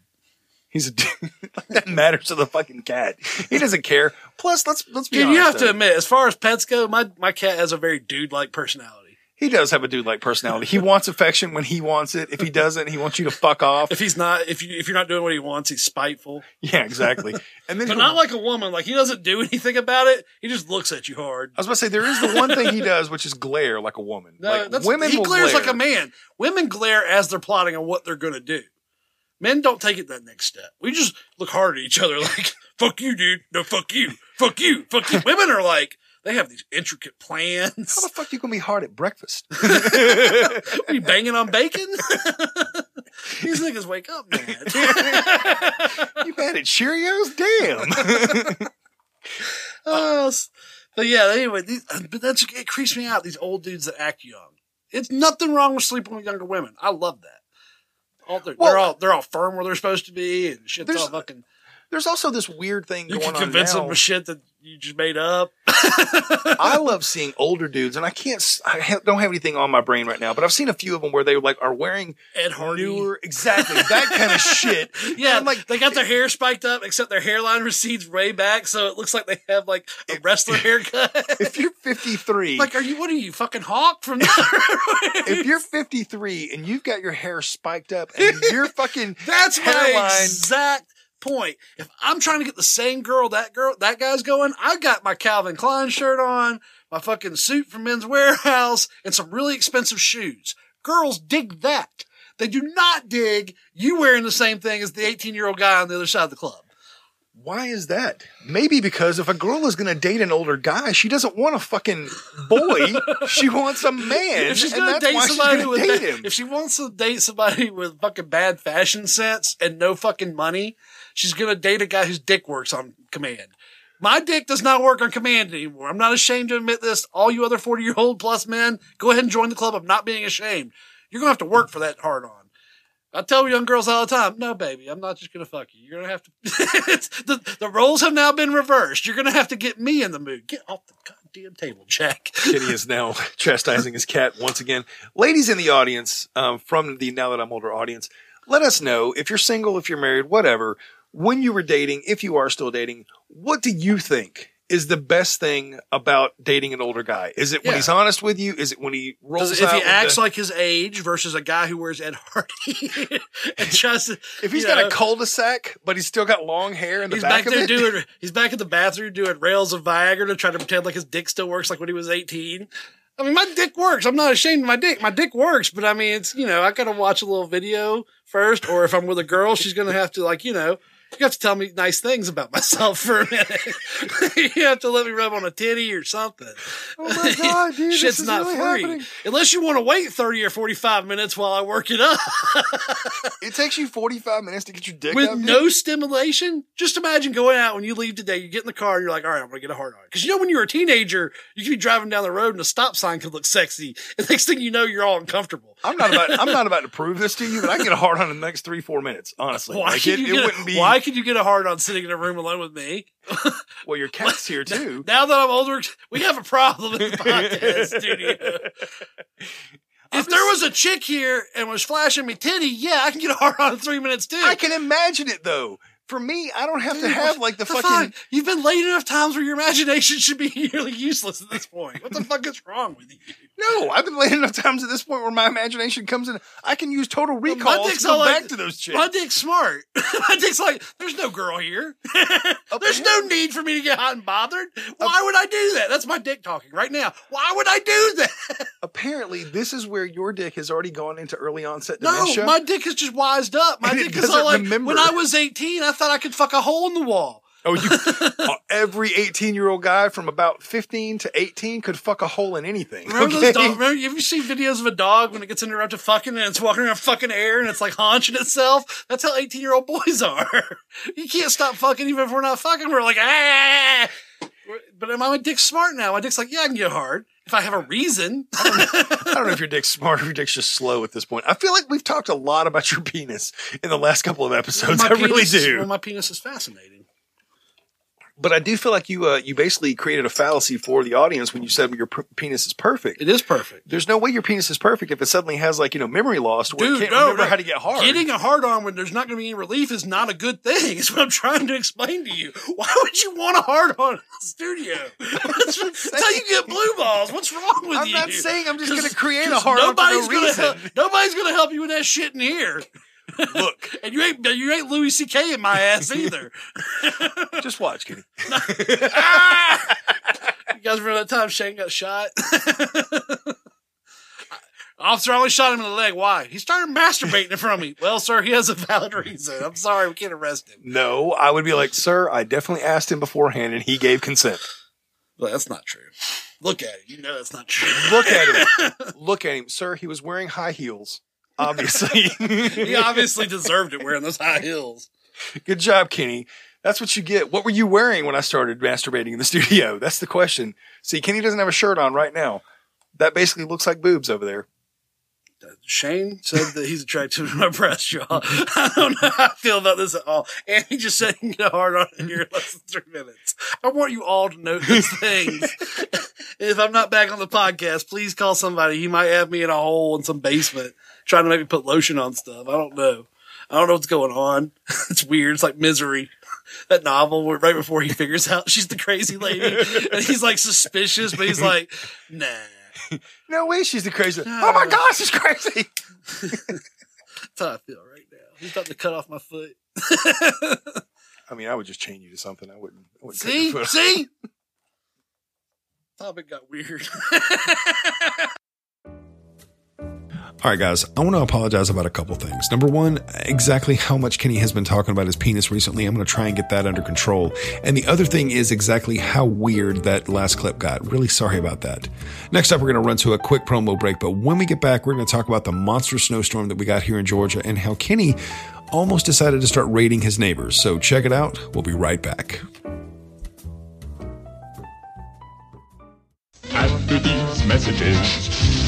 Speaker 5: He's a dude. that matters to the fucking cat. He doesn't care. Plus, let's let's be
Speaker 2: Dude,
Speaker 5: honest.
Speaker 2: you have to admit, as far as pets go, my my cat has a very dude like personality.
Speaker 5: He does have a dude like personality. He wants affection when he wants it. If he doesn't, he wants you to fuck off.
Speaker 2: If he's not, if you if you're not doing what he wants, he's spiteful.
Speaker 5: Yeah, exactly. And then
Speaker 2: But not like a woman. Like he doesn't do anything about it. He just looks at you hard.
Speaker 5: I was about to say there is the one thing he does, which is glare like a woman.
Speaker 2: No,
Speaker 5: like
Speaker 2: that's,
Speaker 5: women,
Speaker 2: he glares
Speaker 5: glare.
Speaker 2: like a man. Women glare as they're plotting on what they're going to do. Men don't take it that next step. We just look hard at each other like, fuck you, dude. No, fuck you. Fuck you. Fuck you. Women are like, they have these intricate plans.
Speaker 5: How the fuck you gonna be hard at breakfast?
Speaker 2: Are you banging on bacon? These niggas wake up, man.
Speaker 5: you mad at Cheerios? Damn.
Speaker 2: Uh, but yeah, anyway, these, uh, but that's it creeps me out. These old dudes that act young. It's nothing wrong with sleeping with younger women. I love that. All they're,
Speaker 5: Well-
Speaker 2: they're all they're all firm where they're supposed to be, and shit's all fucking.
Speaker 5: There's also this weird thing
Speaker 2: You
Speaker 5: going
Speaker 2: can
Speaker 5: on
Speaker 2: convince
Speaker 5: now.
Speaker 2: them of shit that you just made up.
Speaker 5: I love seeing older dudes, and I can't, I ha- don't have anything on my brain right now, but I've seen a few of them where they like are wearing
Speaker 2: Ed Hardy.
Speaker 5: newer, exactly that kind of shit.
Speaker 2: Yeah,
Speaker 5: like
Speaker 2: they got their hair spiked up, except their hairline recedes way back, so it looks like they have like a wrestler haircut.
Speaker 5: if you're 53,
Speaker 2: like, are you? What are you, fucking hawk from?
Speaker 5: if you're 53 and you've got your hair spiked up and you're fucking
Speaker 2: That's my
Speaker 5: hairline,
Speaker 2: exact point. If I'm trying to get the same girl that girl that guy's going, I got my Calvin Klein shirt on, my fucking suit from Men's Wearhouse, and some really expensive shoes. Girls dig that. They do not dig you wearing the same thing as the 18 year old guy on the other side of the club.
Speaker 5: Why is that? Maybe because if a girl is going to date an older guy, she doesn't want a fucking boy. she wants a man.
Speaker 2: if she's
Speaker 5: and
Speaker 2: gonna
Speaker 5: that's
Speaker 2: date
Speaker 5: why
Speaker 2: somebody with
Speaker 5: going to date him.
Speaker 2: if she wants to date somebody with fucking bad fashion sense and no fucking money, she's gonna date a guy whose dick works on command. My dick does not work on command anymore. I'm not ashamed to admit this. All you other 40 year old plus men, go ahead and join the club of not being ashamed. You're gonna have to work for that hard on. I tell young girls all the time, no, baby, I'm not just gonna fuck you. You're gonna have to. the the roles have now been reversed. You're gonna have to get me in the mood. Get off the goddamn table, Jack.
Speaker 5: Kenny is now chastising his cat once again. Ladies in the audience, um, from the Now That I'm Older audience, let us know if you're single, if you're married, whatever, when you were dating, if you are still dating, what do you think is the best thing about dating an older guy? Is it when
Speaker 2: Yeah.
Speaker 5: he's honest with you? Is it when he rolls
Speaker 2: if
Speaker 5: out
Speaker 2: he
Speaker 5: with
Speaker 2: acts
Speaker 5: the-
Speaker 2: like his age versus a guy who wears Ed Hardy and to,
Speaker 5: if he's
Speaker 2: you
Speaker 5: got
Speaker 2: know,
Speaker 5: a cul-de-sac, but he's still got long hair in the
Speaker 2: he's
Speaker 5: back,
Speaker 2: back
Speaker 5: of
Speaker 2: there
Speaker 5: it?
Speaker 2: doing, he's back in the bathroom doing rails of Viagra to try to pretend like his dick still works like when he was 18. I mean, my dick works. I'm not ashamed of my dick. My dick works, but I mean, it's, you know, I gotta watch a little video first, or if I'm with a girl, she's gonna have to like, you know, you have to tell me nice things about myself for a minute. you have to let me rub on a titty or something.
Speaker 5: Oh my god, dude! this
Speaker 2: Shit's
Speaker 5: is
Speaker 2: not
Speaker 5: really
Speaker 2: free.
Speaker 5: happening.
Speaker 2: Unless you want to wait 30 or 45 minutes while I work it up.
Speaker 5: It takes you 45 minutes to get your dick up
Speaker 2: with
Speaker 5: out, dude?
Speaker 2: no stimulation. Just imagine going out when you leave today, you get in the car and you're like, all right, I'm going to get a hard on. Because you know, when you're a teenager, you could be driving down the road and a stop sign could look sexy. And next thing you know, you're all uncomfortable.
Speaker 5: I'm not about I'm not about to prove this to you, but I can get a hard on in the next three four minutes. Honestly,
Speaker 2: Why
Speaker 5: like it,
Speaker 2: you
Speaker 5: it
Speaker 2: get
Speaker 5: wouldn't be.
Speaker 2: Why can you get a hard on sitting in a room alone with me?
Speaker 5: Well, your cat's here too.
Speaker 2: Now that I'm older, we have a problem in the podcast studio. If there was a chick here and was flashing me titty, yeah, I can get a hard on in three minutes too.
Speaker 5: I can imagine it though. For me, I don't have to have like the, fucking.
Speaker 2: fuck? You've been late enough times where your imagination should be nearly useless at this point. What the fuck is wrong with you?
Speaker 5: No, I've been late enough times at this point where my imagination comes in. I can use total recall to go
Speaker 2: all
Speaker 5: back
Speaker 2: like-
Speaker 5: to those chicks.
Speaker 2: My dick's smart. my dick's like, there's no girl here. there's no need for me to get hot and bothered. Why would I do that? That's my dick talking right now. Why would I do that?
Speaker 5: Apparently, this is where your dick has already gone into early onset dementia.
Speaker 2: No, my dick is just wised up. My
Speaker 5: And
Speaker 2: dick is all like,
Speaker 5: remember.
Speaker 2: when I was 18, I thought I could fuck a hole in the wall.
Speaker 5: Oh, you! uh, every eighteen-year-old guy from about fifteen to eighteen could fuck a hole in anything.
Speaker 2: Remember
Speaker 5: okay?
Speaker 2: those dog, remember, have you seen videos of a dog when it gets interrupted fucking and it's walking around fucking air and it's like haunching itself? That's how 18 year old boys are. you can't stop fucking even if we're not fucking. We're like, ah. But am I my dick's smart now? My dick's like, yeah, I can get hard if I have a reason.
Speaker 5: I don't know if your dick's smart or if your dick's just slow at this point. I feel like we've talked a lot about your penis in the last couple of episodes. I really
Speaker 2: penis is-
Speaker 5: do.
Speaker 2: Well, my penis is fascinating.
Speaker 5: But I do feel like you uh, you basically created a fallacy for the audience when you said your p- penis is perfect.
Speaker 2: It is perfect.
Speaker 5: There's no way your penis is perfect if it suddenly has like you know memory loss where
Speaker 2: Dude,
Speaker 5: it can't
Speaker 2: no,
Speaker 5: remember
Speaker 2: no.
Speaker 5: how to get hard.
Speaker 2: Getting a hard on when there's not going to be any relief is not a good thing. Is what I'm trying to explain to you. Why would you want a hard on in the studio? That's, that's how you get blue balls. What's wrong with that?
Speaker 5: I'm
Speaker 2: you?
Speaker 5: not saying I'm just going to create a hard on for no
Speaker 2: nobody's gonna
Speaker 5: reason.
Speaker 2: help, nobody's going to help you with that shit in here.
Speaker 5: Look,
Speaker 2: And you ain't you ain't Louis C.K. in my ass either.
Speaker 5: just watch, Kenny.
Speaker 2: Ah! You guys remember that time Shane got shot? Officer I only shot him in the leg. Why? He started masturbating in front of me. Well, sir, he has a valid reason. I'm sorry, we can't arrest him.
Speaker 5: No, I would be like, sir, I definitely asked him beforehand and he gave consent.
Speaker 2: Well, that's not true. Look at it. You know that's not true.
Speaker 5: Look at him. Look at him. Sir, he was wearing high heels. Obviously.
Speaker 2: he obviously deserved it wearing those high heels.
Speaker 5: Good job, Kenny. That's what you get. What were you wearing when I started masturbating in the studio? That's the question. See, Kenny doesn't have a shirt on right now. That basically looks like boobs over there.
Speaker 2: Uh, Shane said that he's attracted to my breast, y'all. I don't know how I feel about this at all. And he just said he can get hard on in here in less than three minutes. I want you all to note these things. if I'm not back on the podcast, please call somebody. He might have me in a hole in some basement trying to make me put lotion on stuff. I don't know. I don't know what's going on. It's weird. It's like misery. That novel where right before he figures out she's the crazy lady and he's like suspicious, but he's like, nah.
Speaker 5: No way she's the crazy. Oh my gosh, she's crazy.
Speaker 2: That's how I feel right now. He's about to cut off my foot.
Speaker 5: I mean, I would just chain you to something. I wouldn't. I wouldn't
Speaker 2: See?
Speaker 5: your foot off.
Speaker 2: See? Topic got weird.
Speaker 4: All right, guys, I want to apologize about a couple things. Number one, exactly how much Kenny has been talking about his penis recently. I'm going to try and get that under control. And the other thing is exactly how weird that last clip got. Really sorry about that. Next up, we're going to run to a quick promo break. But when we get back, we're going to talk about the monster snowstorm that we got here in Georgia and how Kenny almost decided to start raiding his neighbors. So check it out. We'll be right back.
Speaker 8: After these messages,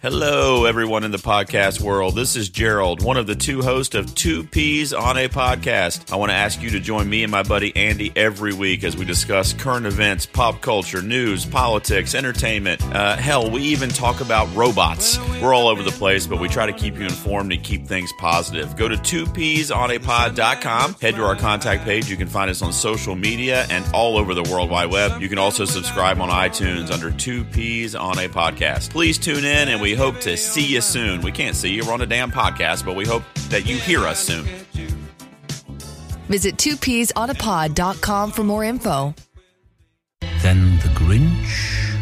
Speaker 9: Hello, everyone in the podcast world. This is Gerald, one of the two hosts of Two Peas on a Podcast. I want to ask you to join me and my buddy Andy every week as we discuss current events, pop culture, news, politics, entertainment. Uh, hell, we even talk about robots. We're all over the place, but we try to keep you informed and keep things positive. Go to twopeasonapod.com, head to our contact page. You can find us on social media and all over the World Wide Web. You can also subscribe on iTunes under Two Peas on a Podcast. Please tune in and we hope to see you soon. We can't see you, we're on a damn podcast, but we hope that you hear us soon.
Speaker 10: Visit 2peasonapod.com for more info.
Speaker 11: Then the Grinch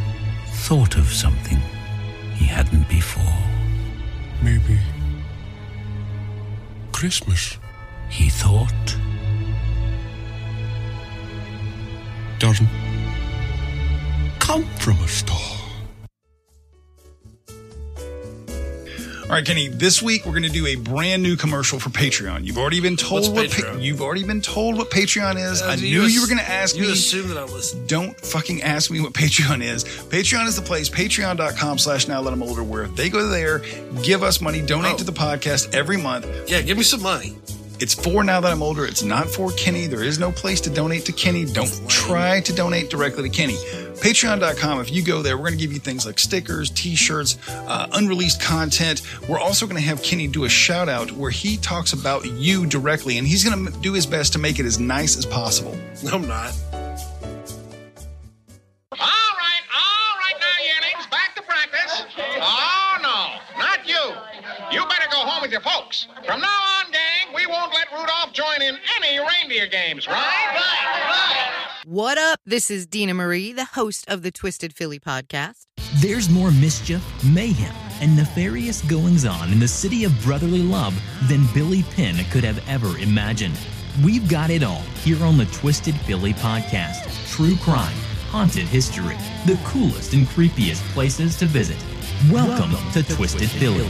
Speaker 11: thought of something he hadn't before.
Speaker 12: Maybe Christmas
Speaker 11: He thought
Speaker 12: doesn't come from a star.
Speaker 4: All right, Kenny. This week we're going to do a brand new commercial for Patreon. You've already been told
Speaker 2: What's
Speaker 4: what Pa-
Speaker 2: Patreon?
Speaker 4: you've already been told what Patreon is.
Speaker 2: Uh,
Speaker 4: I
Speaker 2: you
Speaker 4: knew
Speaker 2: ass-
Speaker 4: you were going to ask
Speaker 2: you
Speaker 4: me.
Speaker 2: You assume that I listen.
Speaker 4: Don't fucking ask me what Patreon is. Patreon is the place, patreon.com slash now let 'em older, where they go there, give us money, donate
Speaker 2: Oh.
Speaker 4: to the podcast every month.
Speaker 2: Yeah, give me some money.
Speaker 4: It's for now that I'm older. It's not for Kenny. There is no place to donate to Kenny. Don't try to donate directly to Kenny. Patreon.com. If you go there, we're going to give you things like stickers, t-shirts, uh, unreleased content. We're also going to have Kenny do a shout out where he talks about you directly, and he's going to do his best to make it as nice as possible.
Speaker 2: I'm not.
Speaker 6: All right, all any games, right? Right, right.
Speaker 13: What up? This is Dina Marie, the host of the Twisted Philly podcast.
Speaker 14: There's more mischief, mayhem, and nefarious goings on in the city of brotherly love than Billy Penn could have ever imagined. We've got it all here on the Twisted Philly podcast true crime, haunted history, the coolest and creepiest places to visit. Welcome, to, Twisted, Philly.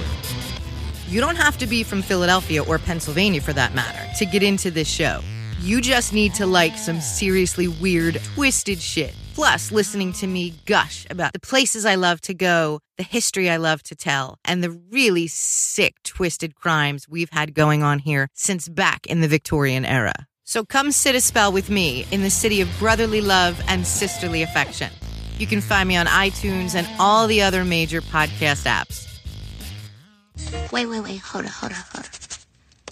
Speaker 13: You don't have to be from Philadelphia or Pennsylvania for that matter to get into this show. You just need to like some seriously weird, twisted shit. Plus, listening to me gush about the places I love to go, the history I love to tell, and the really sick, twisted crimes we've had going on here since back in the Victorian era. So come sit a spell with me in the city of brotherly love and sisterly affection. You can find me on iTunes and all the other major podcast apps.
Speaker 15: Wait, wait, wait. Hold on, hold on, hold on.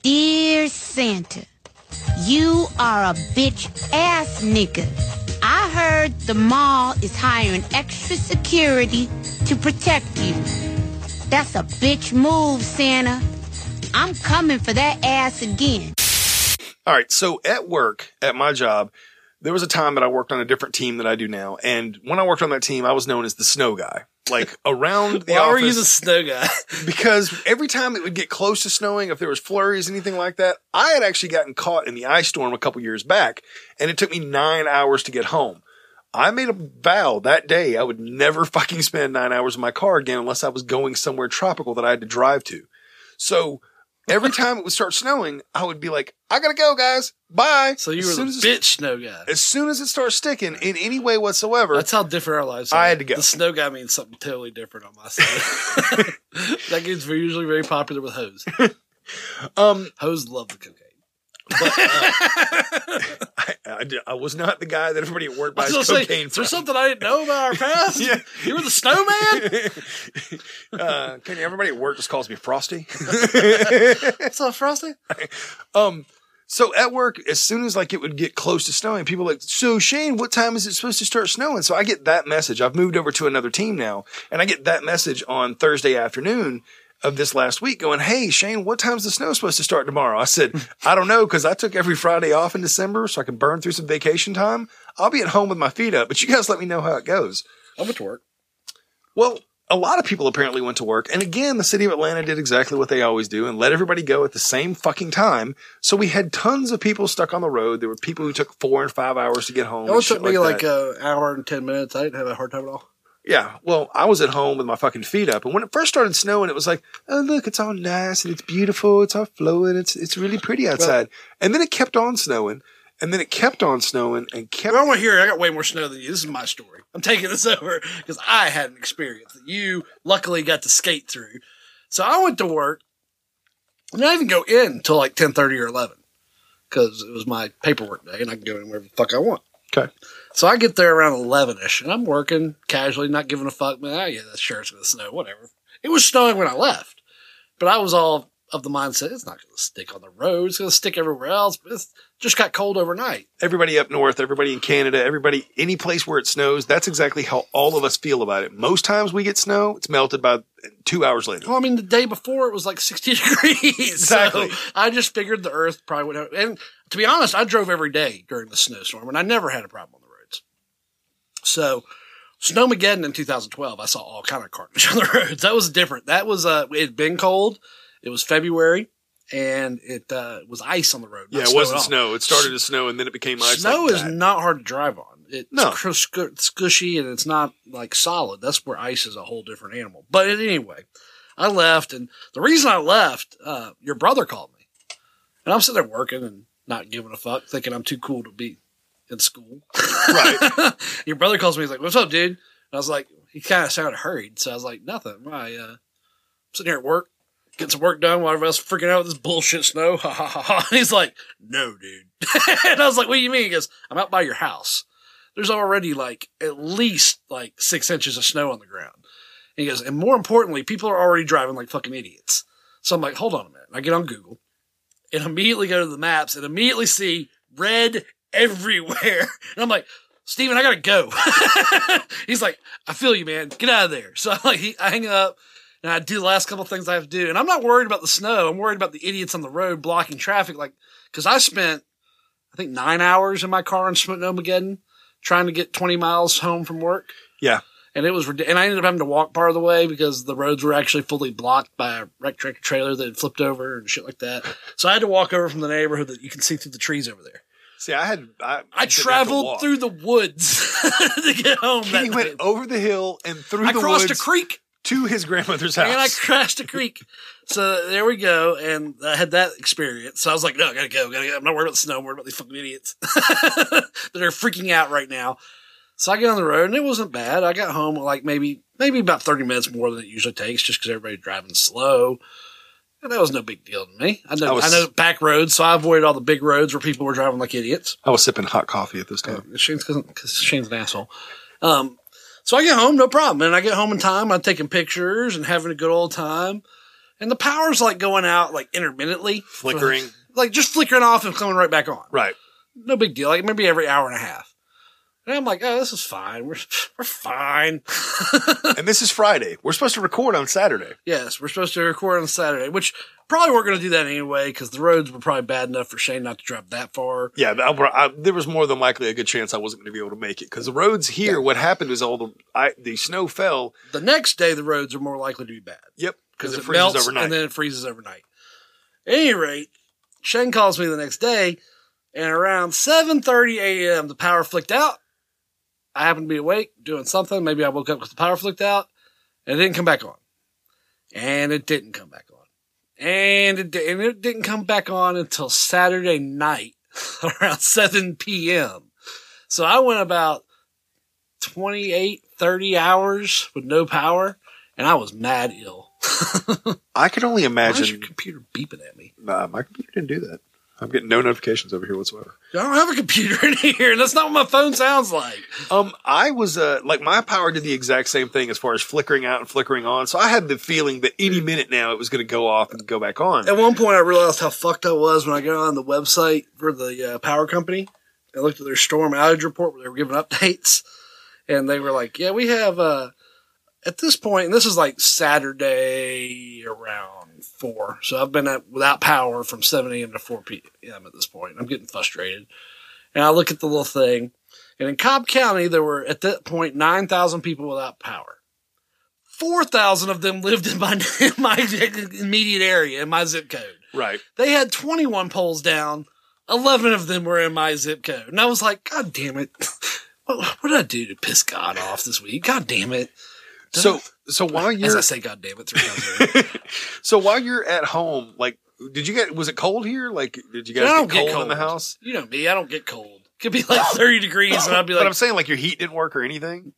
Speaker 15: Dear Santa, you are a bitch ass nigga. I heard the mall is hiring extra security to protect you. That's a bitch move, Santa. I'm coming for that ass again.
Speaker 5: All right. So at work, at my job, there was a time that I worked on a different team that I do now. And when I worked on that team, I was known as the snow guy. Like around the
Speaker 2: Why
Speaker 5: office.
Speaker 2: were you the snow guy?
Speaker 5: because every time it would get close to snowing, if there was flurries, anything like that, I had actually gotten caught in the ice storm a couple years back, and it took me nine hours to get home. I made a vow that day I would never fucking spend nine hours in my car again unless I was going somewhere tropical that I had to drive to. So every time it would start snowing, I would be like, I gotta go, guys. Bye.
Speaker 2: So you
Speaker 5: As
Speaker 2: were the
Speaker 5: as it-
Speaker 2: bitch snow guy.
Speaker 5: As soon as it starts sticking in any way whatsoever,
Speaker 2: That's how different our lives are.
Speaker 5: I had to go.
Speaker 2: The snow guy means something totally different on my side. that gets usually very popular with hoes.
Speaker 5: um,
Speaker 2: hoes love the cocaine.
Speaker 5: I, I, I was not the guy that everybody at work buys
Speaker 2: say,
Speaker 5: cocaine
Speaker 2: there
Speaker 5: from.
Speaker 2: something I didn't know about our past?
Speaker 5: Yeah.
Speaker 2: You were the snowman?
Speaker 5: uh, can everybody at work just calls me Frosty?
Speaker 2: What's up, Frosty?
Speaker 5: Um, so at work, as soon as like it would get close to snowing, people like, so Shane, what time is it supposed to start snowing? So I get that message. I've moved over to another team now, and I get that message on Thursday afternoon of this last week going, Hey, Shane, what time's the snow supposed to start tomorrow? I said, I don't know, because I took every Friday off in December so I can burn through some vacation time. I'll be at home with my feet up, but you guys let me know how it goes.
Speaker 2: I went to work.
Speaker 5: Well, a lot of people apparently went to work. And again, the city of Atlanta did exactly what they always do and let everybody go at the same fucking time. So we had tons of people stuck on the road. There were people who took four and five hours to get home.
Speaker 2: It only took me like,
Speaker 5: that.
Speaker 2: an hour and 10 minutes. I didn't have a hard time at all.
Speaker 5: Yeah, well, I was at home with my fucking feet up, and when it first started snowing, it was like, oh look, it's all nice and it's beautiful, it's all flowing, it's it's really pretty outside. and then it kept on snowing, and then it kept on snowing and kept.
Speaker 2: I want to hear. I got way more snow than you. This is my story. I'm taking this over because I had an experience that you luckily got to skate through. So I went to work. And I didn't even go in until like 10:30 or 11 because it was my paperwork day and I can go in wherever the fuck I want.
Speaker 5: Okay.
Speaker 2: So I get there around 11 ish and I'm working casually, not giving a fuck. Man, oh, yeah, that sure it's going to snow, whatever. It was snowing when I left, but I was all of the mindset it's not going to stick on the road. It's going to stick everywhere else. But it's just got cold overnight.
Speaker 5: Everybody up north, everybody in Canada, everybody, any place where it snows, that's exactly how all of us feel about it. Most times we get snow, it's melted by two hours later.
Speaker 2: Well, I mean, the day before it was like 60 degrees.
Speaker 5: Exactly.
Speaker 2: So I just figured the earth probably would have. And to be honest, I drove every day during the snowstorm and I never had a problem on the roads. So, Snowmageddon in 2012, I saw all kind of carnage on the roads. That was different. That was, uh, it had been cold. It was February and it, uh, was ice on the road.
Speaker 5: Yeah, it wasn't snow. It started to snow and then it became ice.
Speaker 2: Snow
Speaker 5: like
Speaker 2: is not hard to drive on. It's
Speaker 5: No.
Speaker 2: squishy and it's not like solid. That's where ice is a whole different animal. But anyway, I left, and the reason I left, uh, your brother called me, and I'm sitting there working and not giving a fuck, thinking I'm too cool to be in school.
Speaker 5: Right.
Speaker 2: your brother calls me. He's like, "What's up, dude?" And I was like, he kind of sounded hurried, so I was like, "Nothing. I uh, sitting here at work, getting some work done while everybody else freaking out with this bullshit snow." Ha ha ha ha. And he's like, "No, dude." and I was like, "What do you mean?" He goes, "I'm out by your house. There's already like at least like six inches of snow on the ground." And he goes, "And more importantly, people are already driving like fucking idiots." So I'm like, "Hold on a minute." And I get on Google and immediately go to the maps and immediately see red everywhere. And I'm like, Steven, I gotta go. He's like, I feel you, man. Get out of there. So I'm like, he, I hang up and I do the last couple things I have to do. And I'm not worried about the snow. I'm worried about the idiots on the road blocking traffic. Like, cause I spent, I think nine hours in my car in Snowmageddon trying to get 20 miles home from work.
Speaker 5: Yeah.
Speaker 2: And it was, and I ended up having to walk part of the way because the roads were actually fully blocked by a wrecked tractor trailer that had flipped over and shit like that. So I had to walk over from the neighborhood that you can see through the trees over there.
Speaker 5: See, I had I,
Speaker 2: I
Speaker 5: didn't have to
Speaker 2: traveled through the woods to get home.
Speaker 5: Kenny
Speaker 2: that
Speaker 5: went
Speaker 2: day.
Speaker 5: over the hill and through
Speaker 2: I
Speaker 5: the
Speaker 2: crossed
Speaker 5: woods
Speaker 2: a creek
Speaker 5: to his grandmother's house.
Speaker 2: and I crashed a creek. So there we go. And I had that experience. So I was like, no, I gotta go. Gotta go. I'm not worried about the snow. I'm worried about these fucking idiots that are freaking out right now. So I get on the road and it wasn't bad. I got home like maybe, maybe about 30 minutes more than it usually takes just because everybody's driving slow. That was no big deal to me. I know,
Speaker 5: I
Speaker 2: I, know back roads, so I avoided all the big roads where people were driving like idiots.
Speaker 5: I was sipping hot coffee at this time.
Speaker 2: Shane's because Shane's an asshole. Um, so I get home, no problem. And I get home in time. I'm taking pictures and having a good old time. And the power's like going out like intermittently,
Speaker 5: Flickering.
Speaker 2: like just flickering off and coming right back on.
Speaker 5: Right.
Speaker 2: No big deal. Like maybe every hour and a half. And I'm like, oh, this is fine. We're we're fine.
Speaker 5: and this is Friday. We're supposed to record on Saturday.
Speaker 2: Yes, we're supposed to record on Saturday, which probably weren't going to do that anyway because the roads were probably bad enough for Shane not to drive that far.
Speaker 5: Yeah, I, I, there was more than likely a good chance I wasn't going to be able to make it because the roads here. What happened is all the I, the snow fell.
Speaker 2: The next day, the roads are more likely to be bad.
Speaker 5: Yep, because it,
Speaker 2: it
Speaker 5: freezes
Speaker 2: melts
Speaker 5: overnight.
Speaker 2: and then it freezes overnight. At any rate, Shane calls me the next day, and around 7:30 a.m. the power flicked out. I happened to be awake doing something. Maybe I woke up because the power flicked out, and it didn't come back on. And it didn't come back on. And it, and it didn't come back on until Saturday night around 7 p.m. So I went about 28, 30 hours with no power, and I was mad ill.
Speaker 5: I could only
Speaker 2: Why is
Speaker 5: imagine.
Speaker 2: your computer beeping at me?
Speaker 5: Nah, my computer didn't do that. I'm getting no notifications over here whatsoever.
Speaker 2: I don't have a computer in here. And that's not what my phone sounds like.
Speaker 5: Um, I was uh, like my power did the exact same thing as far as flickering out and flickering on. So I had the feeling that any minute now it was going to go off and go back on.
Speaker 2: At one point, I realized how fucked I was when I got on the website for the uh, power company. I looked at their storm outage report where they were giving updates, and they were like, "Yeah, we have uh, at this point, and this is like Saturday around four. So I've been at, without power from seven a.m. to four p.m. at this point. I'm getting frustrated, and I look at the little thing, and in Cobb County, there were at that point nine thousand people without power. Four thousand of them lived in my in my immediate area in my zip code.
Speaker 5: Right.
Speaker 2: They had 21 poles down. 11 of them were in my zip code. And I was like, God damn it. What, what did I do to piss God off this week? God damn it.
Speaker 5: So so while you're
Speaker 2: I say, God damn it three times.
Speaker 5: so while you're at home, like, did you get was it cold here? Like, did you guys
Speaker 2: I
Speaker 5: get
Speaker 2: don't
Speaker 5: cold,
Speaker 2: get cold
Speaker 5: in the house?
Speaker 2: You know me, I don't get cold. Could be like 30 degrees and I'd be like, but
Speaker 5: I'm saying like your heat didn't work or anything.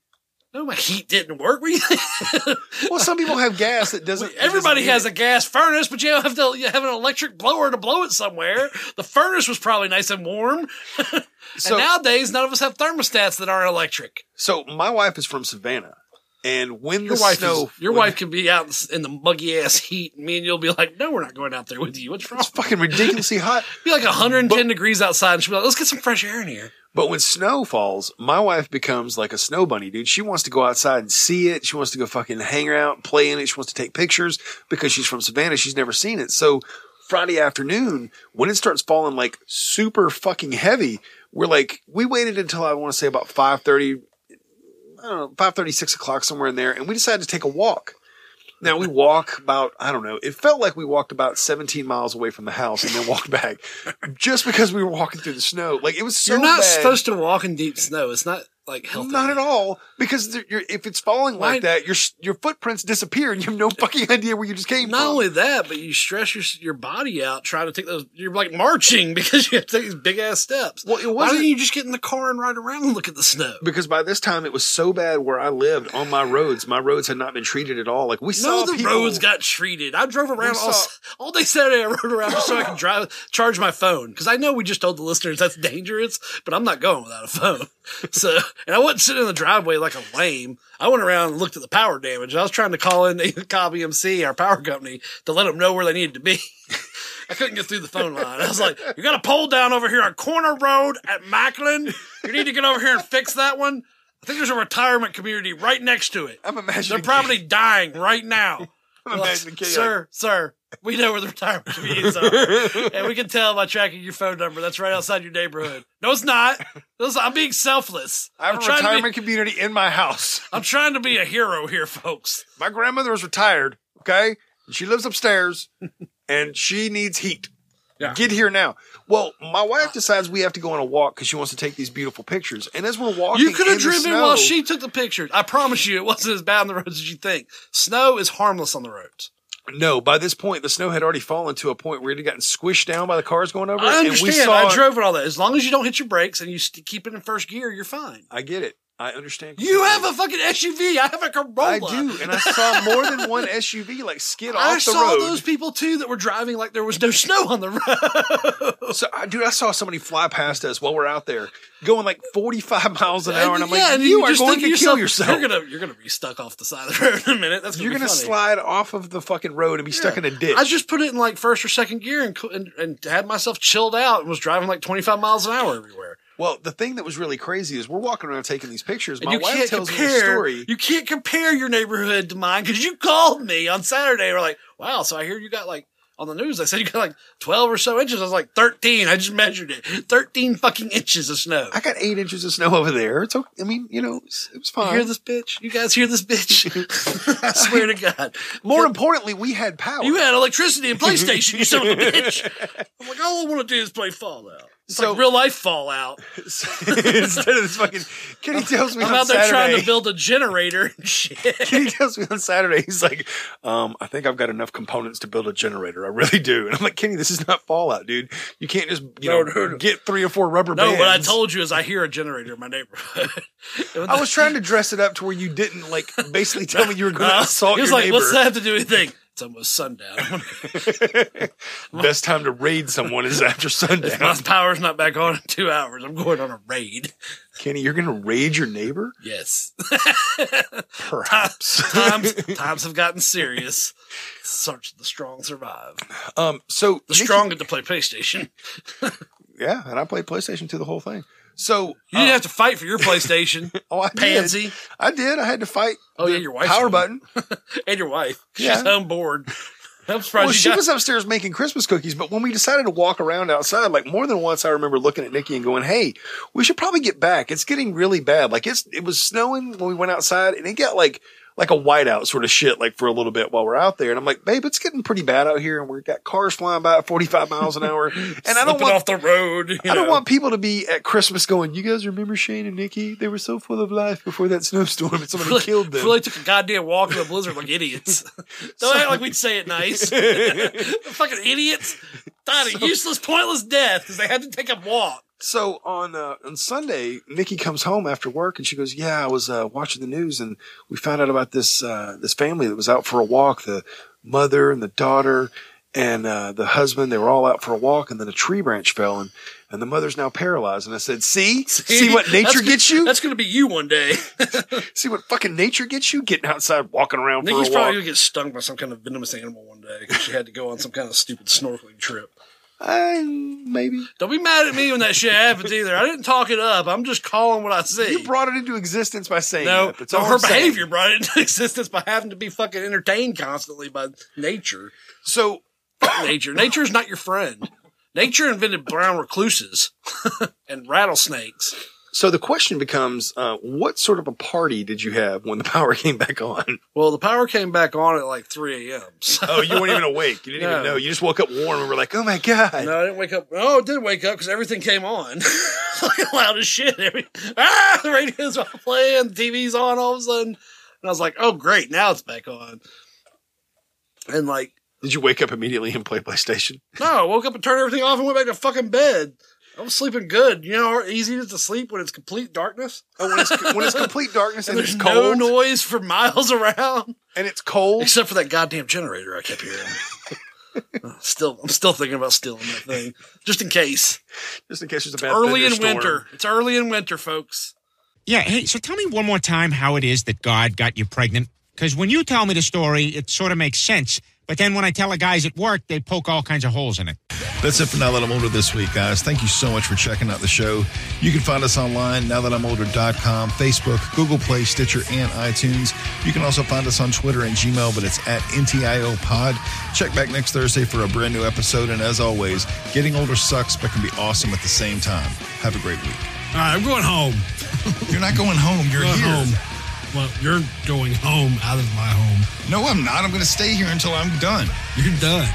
Speaker 2: no, my heat didn't work. What do you think?
Speaker 5: Well, some people have gas that doesn't.
Speaker 2: Everybody
Speaker 5: doesn't
Speaker 2: has a gas furnace, but you don't have to you have an electric blower to blow it somewhere. The furnace was probably nice and warm.
Speaker 5: So-
Speaker 2: and nowadays, none of us have thermostats that aren't electric.
Speaker 5: So my wife is from Savannah, and when
Speaker 2: Your
Speaker 5: the
Speaker 2: wife,
Speaker 5: snow,
Speaker 2: is, your
Speaker 5: when-
Speaker 2: wife can be out in the muggy ass heat, and me and you'll be like, "No, we're not going out there with you. What's wrong?"
Speaker 5: it's fucking ridiculously hot.
Speaker 2: be like 110 degrees outside, and she'll be like, "Let's get some fresh air in here."
Speaker 5: But when snow falls, my wife becomes like a snow bunny, dude. She wants to go outside and see it. She wants to go fucking hang out, play in it. She wants to take pictures because she's from Savannah. She's never seen it. So Friday afternoon, when it starts falling like super fucking heavy, we're like, we waited until I want to say about 5.30, I don't know, five thirty, six o'clock, somewhere in there. And we decided to take a walk. Now we walk about, I don't know, it felt like we walked about 17 miles away from the house and then walked back just because we were walking through the snow. Like it was so
Speaker 2: You're not
Speaker 5: bad.
Speaker 2: supposed to walk in deep snow. It's not. Like healthy.
Speaker 5: Not at all, because you're, if it's falling
Speaker 2: Why-
Speaker 5: like that, your your footprints disappear, and you have no fucking idea where you just came from.
Speaker 2: Not
Speaker 5: from.
Speaker 2: only that, but you stress your your body out trying to take those. You're like marching because you have to take these big ass steps.
Speaker 5: Well, it
Speaker 2: Why
Speaker 5: wasn't-
Speaker 2: don't you just get in the car and ride around and look at the snow?
Speaker 5: because by this time it was so bad where I lived on my roads. My roads had not been treated at all. Like we saw
Speaker 2: No, the
Speaker 5: people-
Speaker 2: roads got treated. I drove around all,
Speaker 5: saw-
Speaker 2: all day Saturday. I rode around just so I could drive, charge my phone because I know we just told the listeners that's dangerous, but I'm not going without a phone. So, and I wasn't sitting in the driveway like a lame. I went around and looked at the power damage. I was trying to call in the Cobb EMC, our power company, to let them know where they needed to be. I couldn't get through the phone line. I was like, "You got a pole down over here on Corner Road at Macland. You need to get over here and fix that one." I think there's a retirement community right next to it.
Speaker 5: I'm imagining
Speaker 2: They're probably dying right now.
Speaker 5: I'm imagining Kenny
Speaker 2: sir, sir, we know where the retirement communities are, and we can tell by tracking your phone number. That's right outside your neighborhood. No, it's not. Listen, I'm being selfless.
Speaker 5: I have
Speaker 2: I'm
Speaker 5: a
Speaker 2: trying to be-
Speaker 5: retirement community in my house.
Speaker 2: I'm trying to be a hero here, folks.
Speaker 5: My grandmother is retired. Okay, she lives upstairs, and she needs heat.
Speaker 2: Yeah.
Speaker 5: Get here now. Well, my wife decides we have to go on a walk because she wants to take these beautiful pictures. And as we're walking,
Speaker 2: You could have driven
Speaker 5: snow-
Speaker 2: while she took the pictures. I promise you, it wasn't as bad on the roads as you think. Snow is harmless on the roads.
Speaker 5: No, by this point, the snow had already fallen to a point where it had gotten squished down by the cars going over. it,
Speaker 2: I understand. I drove it all that. As long as you don't hit your brakes and you keep it in first gear, you're fine.
Speaker 5: I get it. I understand.
Speaker 2: You have a fucking SUV. I have a Corolla.
Speaker 5: I do, and I saw more than one SUV like skid
Speaker 2: I
Speaker 5: off the
Speaker 2: saw those people too that were driving like there was no snow on the road.
Speaker 5: So, I- dude, I saw somebody fly past us while we're out there, going like forty-five miles an hour, and I'm
Speaker 2: yeah,
Speaker 5: like,
Speaker 2: and
Speaker 5: "You are
Speaker 2: just
Speaker 5: going to kill yourself.
Speaker 2: You're gonna you're gonna be stuck off the side of the road in a minute. That's gonna
Speaker 5: You're
Speaker 2: be
Speaker 5: gonna
Speaker 2: funny.
Speaker 5: slide off of the fucking road and be stuck in a ditch."
Speaker 2: I just put it in like first or second gear and, and and had myself chilled out and was driving like 25 miles an hour everywhere.
Speaker 5: Well, the thing that was really crazy is we're walking around taking these pictures.
Speaker 2: And
Speaker 5: My wife tells me
Speaker 2: compare.
Speaker 5: the story.
Speaker 2: You can't compare your neighborhood to mine because you called me on Saturday. We're like, wow. So I hear you got like on the news. They said you got like 12 or so inches. I was like 13. I just measured it. 13 fucking inches of snow.
Speaker 5: I got eight inches of snow over there. It's okay. I mean, you know, it was
Speaker 2: You
Speaker 5: fine.
Speaker 2: hear this bitch? You guys hear this bitch? I swear to God.
Speaker 5: More importantly, we had power.
Speaker 2: You had electricity and PlayStation, you son of a bitch. I'm like, all I want to do is play Fallout. It's
Speaker 5: So-
Speaker 2: like real life Fallout.
Speaker 5: Instead of this fucking, Kenny tells me
Speaker 2: I'm
Speaker 5: on
Speaker 2: out there trying to build a generator and shit.
Speaker 5: Kenny tells me on Saturday, he's like, um, I think I've got enough components to build a generator. I really do. And I'm like, Kenny, this is not Fallout, dude. You can't just, you
Speaker 2: No,
Speaker 5: know,
Speaker 2: no,
Speaker 5: get three or four rubber
Speaker 2: No,
Speaker 5: bands.
Speaker 2: No, what I told you is I hear a generator in my neighborhood.
Speaker 5: I was trying to dress it up to where you didn't, like, basically tell me you were going to assault
Speaker 2: he was
Speaker 5: your
Speaker 2: like,
Speaker 5: neighbor.
Speaker 2: what's that have to do with anything? It's almost sundown.
Speaker 5: Best time to raid someone is after
Speaker 2: if my power's not back on in two hours, I'm going on a raid.
Speaker 5: Kenny, you're going to raid your neighbor?
Speaker 2: Yes.
Speaker 5: Perhaps.
Speaker 2: times times have gotten serious. Search the strong survive.
Speaker 5: Um, so
Speaker 2: The strong get to play PlayStation.
Speaker 5: yeah, and I played PlayStation 2 the whole thing. So
Speaker 2: You didn't uh, have to fight for your PlayStation.
Speaker 5: oh, I
Speaker 2: Pansy.
Speaker 5: did. I did. I had to fight.
Speaker 2: Oh, yeah, your wife.
Speaker 5: power button.
Speaker 2: and your wife. She's
Speaker 5: Yeah.
Speaker 2: home bored. I'm surprised
Speaker 5: Well, she
Speaker 2: got-
Speaker 5: was upstairs making Christmas cookies, but when we decided to walk around outside, like more than once, I remember looking at Nikki and going, "Hey, we should probably get back. It's getting really bad. Like it's it was snowing when we went outside, and it got like like a whiteout sort of shit, like for a little bit while we're out there. And I'm like, babe, it's getting pretty bad out here, and we've got cars flying by at 45 miles an hour, and I don't want
Speaker 2: off the road.
Speaker 5: I don't want people to be at Christmas going, you guys remember Shane and Nikki? They were so full of life before that snowstorm and somebody
Speaker 2: Really,
Speaker 5: killed them.
Speaker 2: really took a goddamn walk in a blizzard like idiots. Don't act like we'd say it nice. fucking idiots died a useless, pointless death because they had to take a walk.
Speaker 5: So on uh, on Sunday, Nikki comes home after work and she goes, "Yeah, I was uh, watching the news and we found out about this uh, this family that was out for a walk. The mother and the daughter and uh, the husband. They were all out for a walk, and then a tree branch fell and and the mother's now paralyzed. And I said, "See, see, what nature gets you.
Speaker 2: That's going to be you one day.
Speaker 5: see what fucking nature gets you. Getting outside, walking around
Speaker 2: Nikki's
Speaker 5: for a
Speaker 2: probably
Speaker 5: walk.
Speaker 2: to get stung by some kind of venomous animal one day because she had to go on some kind of stupid snorkeling trip.
Speaker 5: Uh, maybe.
Speaker 2: Don't be mad at me when that shit happens either. I didn't talk it up. I'm just calling what I see.
Speaker 5: You brought it into existence by saying
Speaker 2: no,
Speaker 5: that. That's
Speaker 2: so
Speaker 5: all
Speaker 2: her
Speaker 5: I'm saying.
Speaker 2: behavior brought it into existence by having to be fucking entertained constantly by nature.
Speaker 5: So
Speaker 2: nature. Nature is not your friend. Nature invented brown recluses and rattlesnakes.
Speaker 5: So the question becomes, uh, what sort of a party did you have when the power came back on?
Speaker 2: Well, the power came back on at like 3 a.m. So.
Speaker 5: Oh, you weren't even awake. You didn't
Speaker 2: No.
Speaker 5: even know. You just woke up warm and were like, oh my God.
Speaker 2: No, I didn't wake up. Oh, I did wake up because everything came on. like loud as shit. Every, ah, the radio's playing, the TV's on all of a sudden. And I was like, oh, great. Now it's back on. And like,
Speaker 5: Did you wake up immediately and play PlayStation?
Speaker 2: no, I woke up and turned everything off and went back to fucking bed. I was sleeping good. You know how easy it is to sleep when it's complete darkness?
Speaker 5: Oh, when it's, when it's complete darkness and,
Speaker 2: and
Speaker 5: it's
Speaker 2: there's no noise for miles around.
Speaker 5: and it's cold.
Speaker 2: Except for that goddamn generator I kept hearing. still, I'm still thinking about stealing that thing, just in case.
Speaker 5: Just in case there's a bad
Speaker 2: Early in
Speaker 5: thunderstorm.
Speaker 2: winter. It's early in winter, folks.
Speaker 16: Yeah, hey, so tell me one more time how it is that God got you pregnant. Because when you tell me the story, it sort of makes sense. But then when I tell the guys at work, they poke all kinds of holes in it.
Speaker 4: That's it for Now That I'm Older this week, guys. Thank you so much for checking out the show. You can find us online, now that I'm nowthatimolder.com, Facebook, Google Play, Stitcher, and iTunes. You can also find us on Twitter and Gmail, but it's at NTIO Pod. Check back next Thursday for a brand new episode. And as always, getting older sucks, but can be awesome at the same time. Have a great week.
Speaker 17: All right, I'm going home.
Speaker 4: You're not going home. You're
Speaker 17: Going
Speaker 4: here.
Speaker 17: home. Well, you're going home out of my home.
Speaker 4: No, I'm not. I'm going to stay here until I'm done.
Speaker 17: You're done.